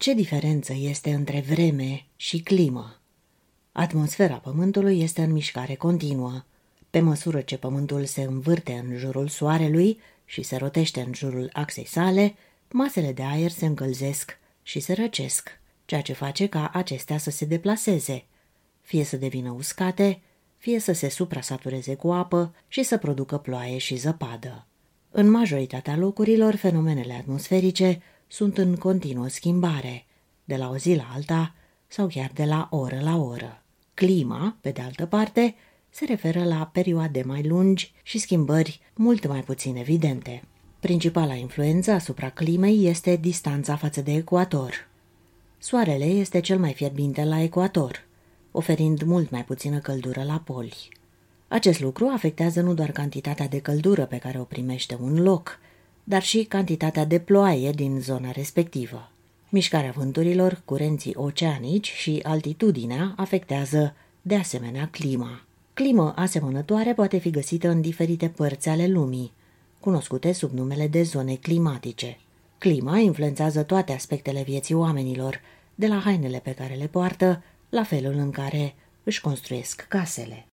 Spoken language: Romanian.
Ce diferență este între vreme și climă? Atmosfera Pământului este în mișcare continuă. Pe măsură ce Pământul se învârte în jurul Soarelui și se rotește în jurul axei sale, masele de aer se încălzesc și se răcesc, ceea ce face ca acestea să se deplaseze, fie să devină uscate, fie să se suprasatureze cu apă și să producă ploaie și zăpadă. În majoritatea locurilor, fenomenele atmosferice sunt în continuă schimbare, de la o zi la alta sau chiar de la oră la oră. Clima, pe de altă parte, se referă la perioade mai lungi și schimbări mult mai puțin evidente. Principala influență asupra climei este distanța față de ecuator. Soarele este cel mai fierbinte la ecuator, oferind mult mai puțină căldură la poli. Acest lucru afectează nu doar cantitatea de căldură pe care o primește un loc, dar și cantitatea de ploaie din zona respectivă. Mișcarea vânturilor, curenții oceanici și altitudinea afectează de asemenea clima. Climă asemănătoare poate fi găsită în diferite părți ale lumii, cunoscute sub numele de zone climatice. Clima influențează toate aspectele vieții oamenilor, de la hainele pe care le poartă, la felul în care își construiesc casele.